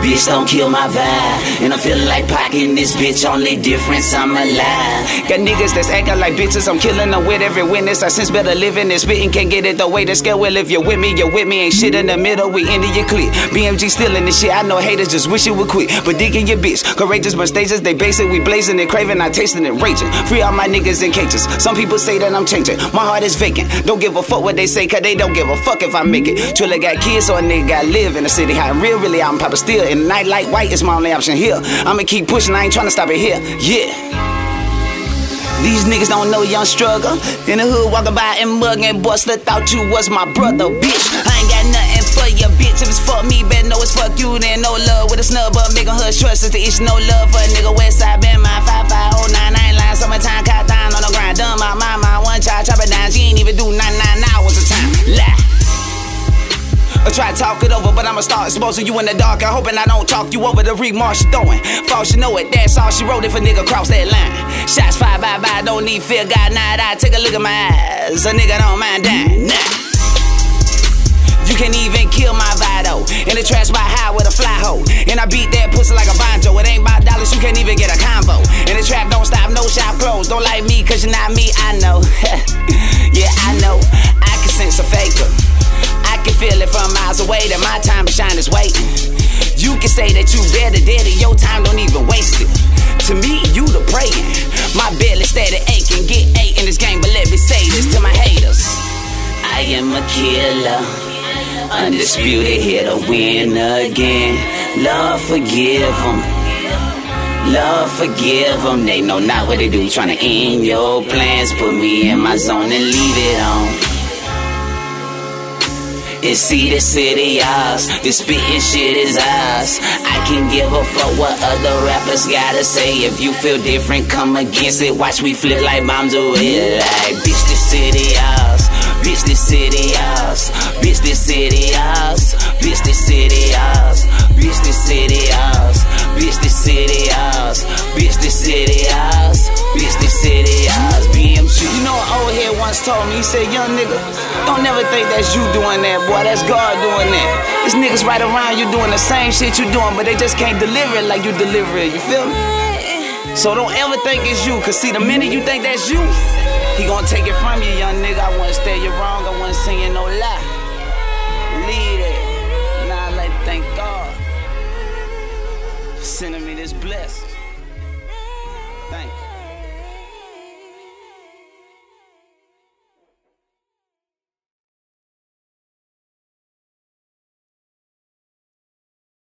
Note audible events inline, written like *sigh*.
Bitch, don't kill my vibe. And I'm feeling like pocketing this bitch, only difference I'm alive. Got niggas that's acting like bitches, I'm killing them with every witness. I sense better living than spitting, can't get it the way the scale will. If you're with me, you're with me, ain't shit in the middle, we into your clique. BMG stealing this shit, I know haters just wish it would quit. But digging your bitch, courageous but stages, they base it, we blazing and craving, I tasting it, raging. Free all my niggas in cages. Some people say that I'm changing, my heart is vacant. Don't give a fuck what they say, cause they don't give a fuck if I make it. Triller got kids, so a nigga got live in the city. High real, really, I'm Papa Still. The night, like white is my only option here. I'ma keep pushing, I ain't trying to stop it here. Yeah. These niggas don't know young struggle. In the hood, walking by and mugging. Buster thought you was my brother, bitch. I ain't got nothing for you, bitch. If it's fuck me, better know it's fuck you. Then no love with a snub, but making her trust is the issue. No love for a nigga. Westside, been talk it over, but I'ma start exposing you in the dark. I'm hoping I don't talk you over the remarks she throwing. False, you know it, that's all she wrote if a nigga cross that line. Shots fired by by, don't need fear, God night I take a look at my eyes. A nigga don't mind dying. Nah. You can't even kill my vital. In the trash by high with a fly hoe. And I beat that pussy like a banjo. It ain't about dollars, you can't even get a combo. And the trap don't stop, no shop closed. Don't like me, cause you're not me, I know. *laughs* is waiting. You can say that you better dead and your time don't even waste it. To me, you the praying. My belly steady aching, get eight in this game, but let me say this to my haters. I am a killer. Undisputed here to win again. Love, forgive them. Lord, forgive them. They know not what they do. Trying to end your plans. Put me in my zone and leave it on. And see the city ours, this spitting shit is ours. I can give a fuck what other rappers gotta say. If you feel different, come against it. Watch we flip like bombs away. Like, bitch, this city ours. Bitch, this city ours. Bitch, this city ours. Bitch, this city ours. Bitch, this city ours. Bitch, this city ours. Bitch, this city told me, he said, Young nigga, don't never think that's you doing that, boy. That's God doing that. These niggas right around you doing the same shit you doing, but they just can't deliver it like you deliver it. You feel me? So don't ever think it's you, cause see, the minute you think that's you, he gonna take it from you, young nigga. I wouldn't stay you wrong, I wouldn't sing you no lie. Lead it. Now I like thank God for sending me this blessing. Thank you.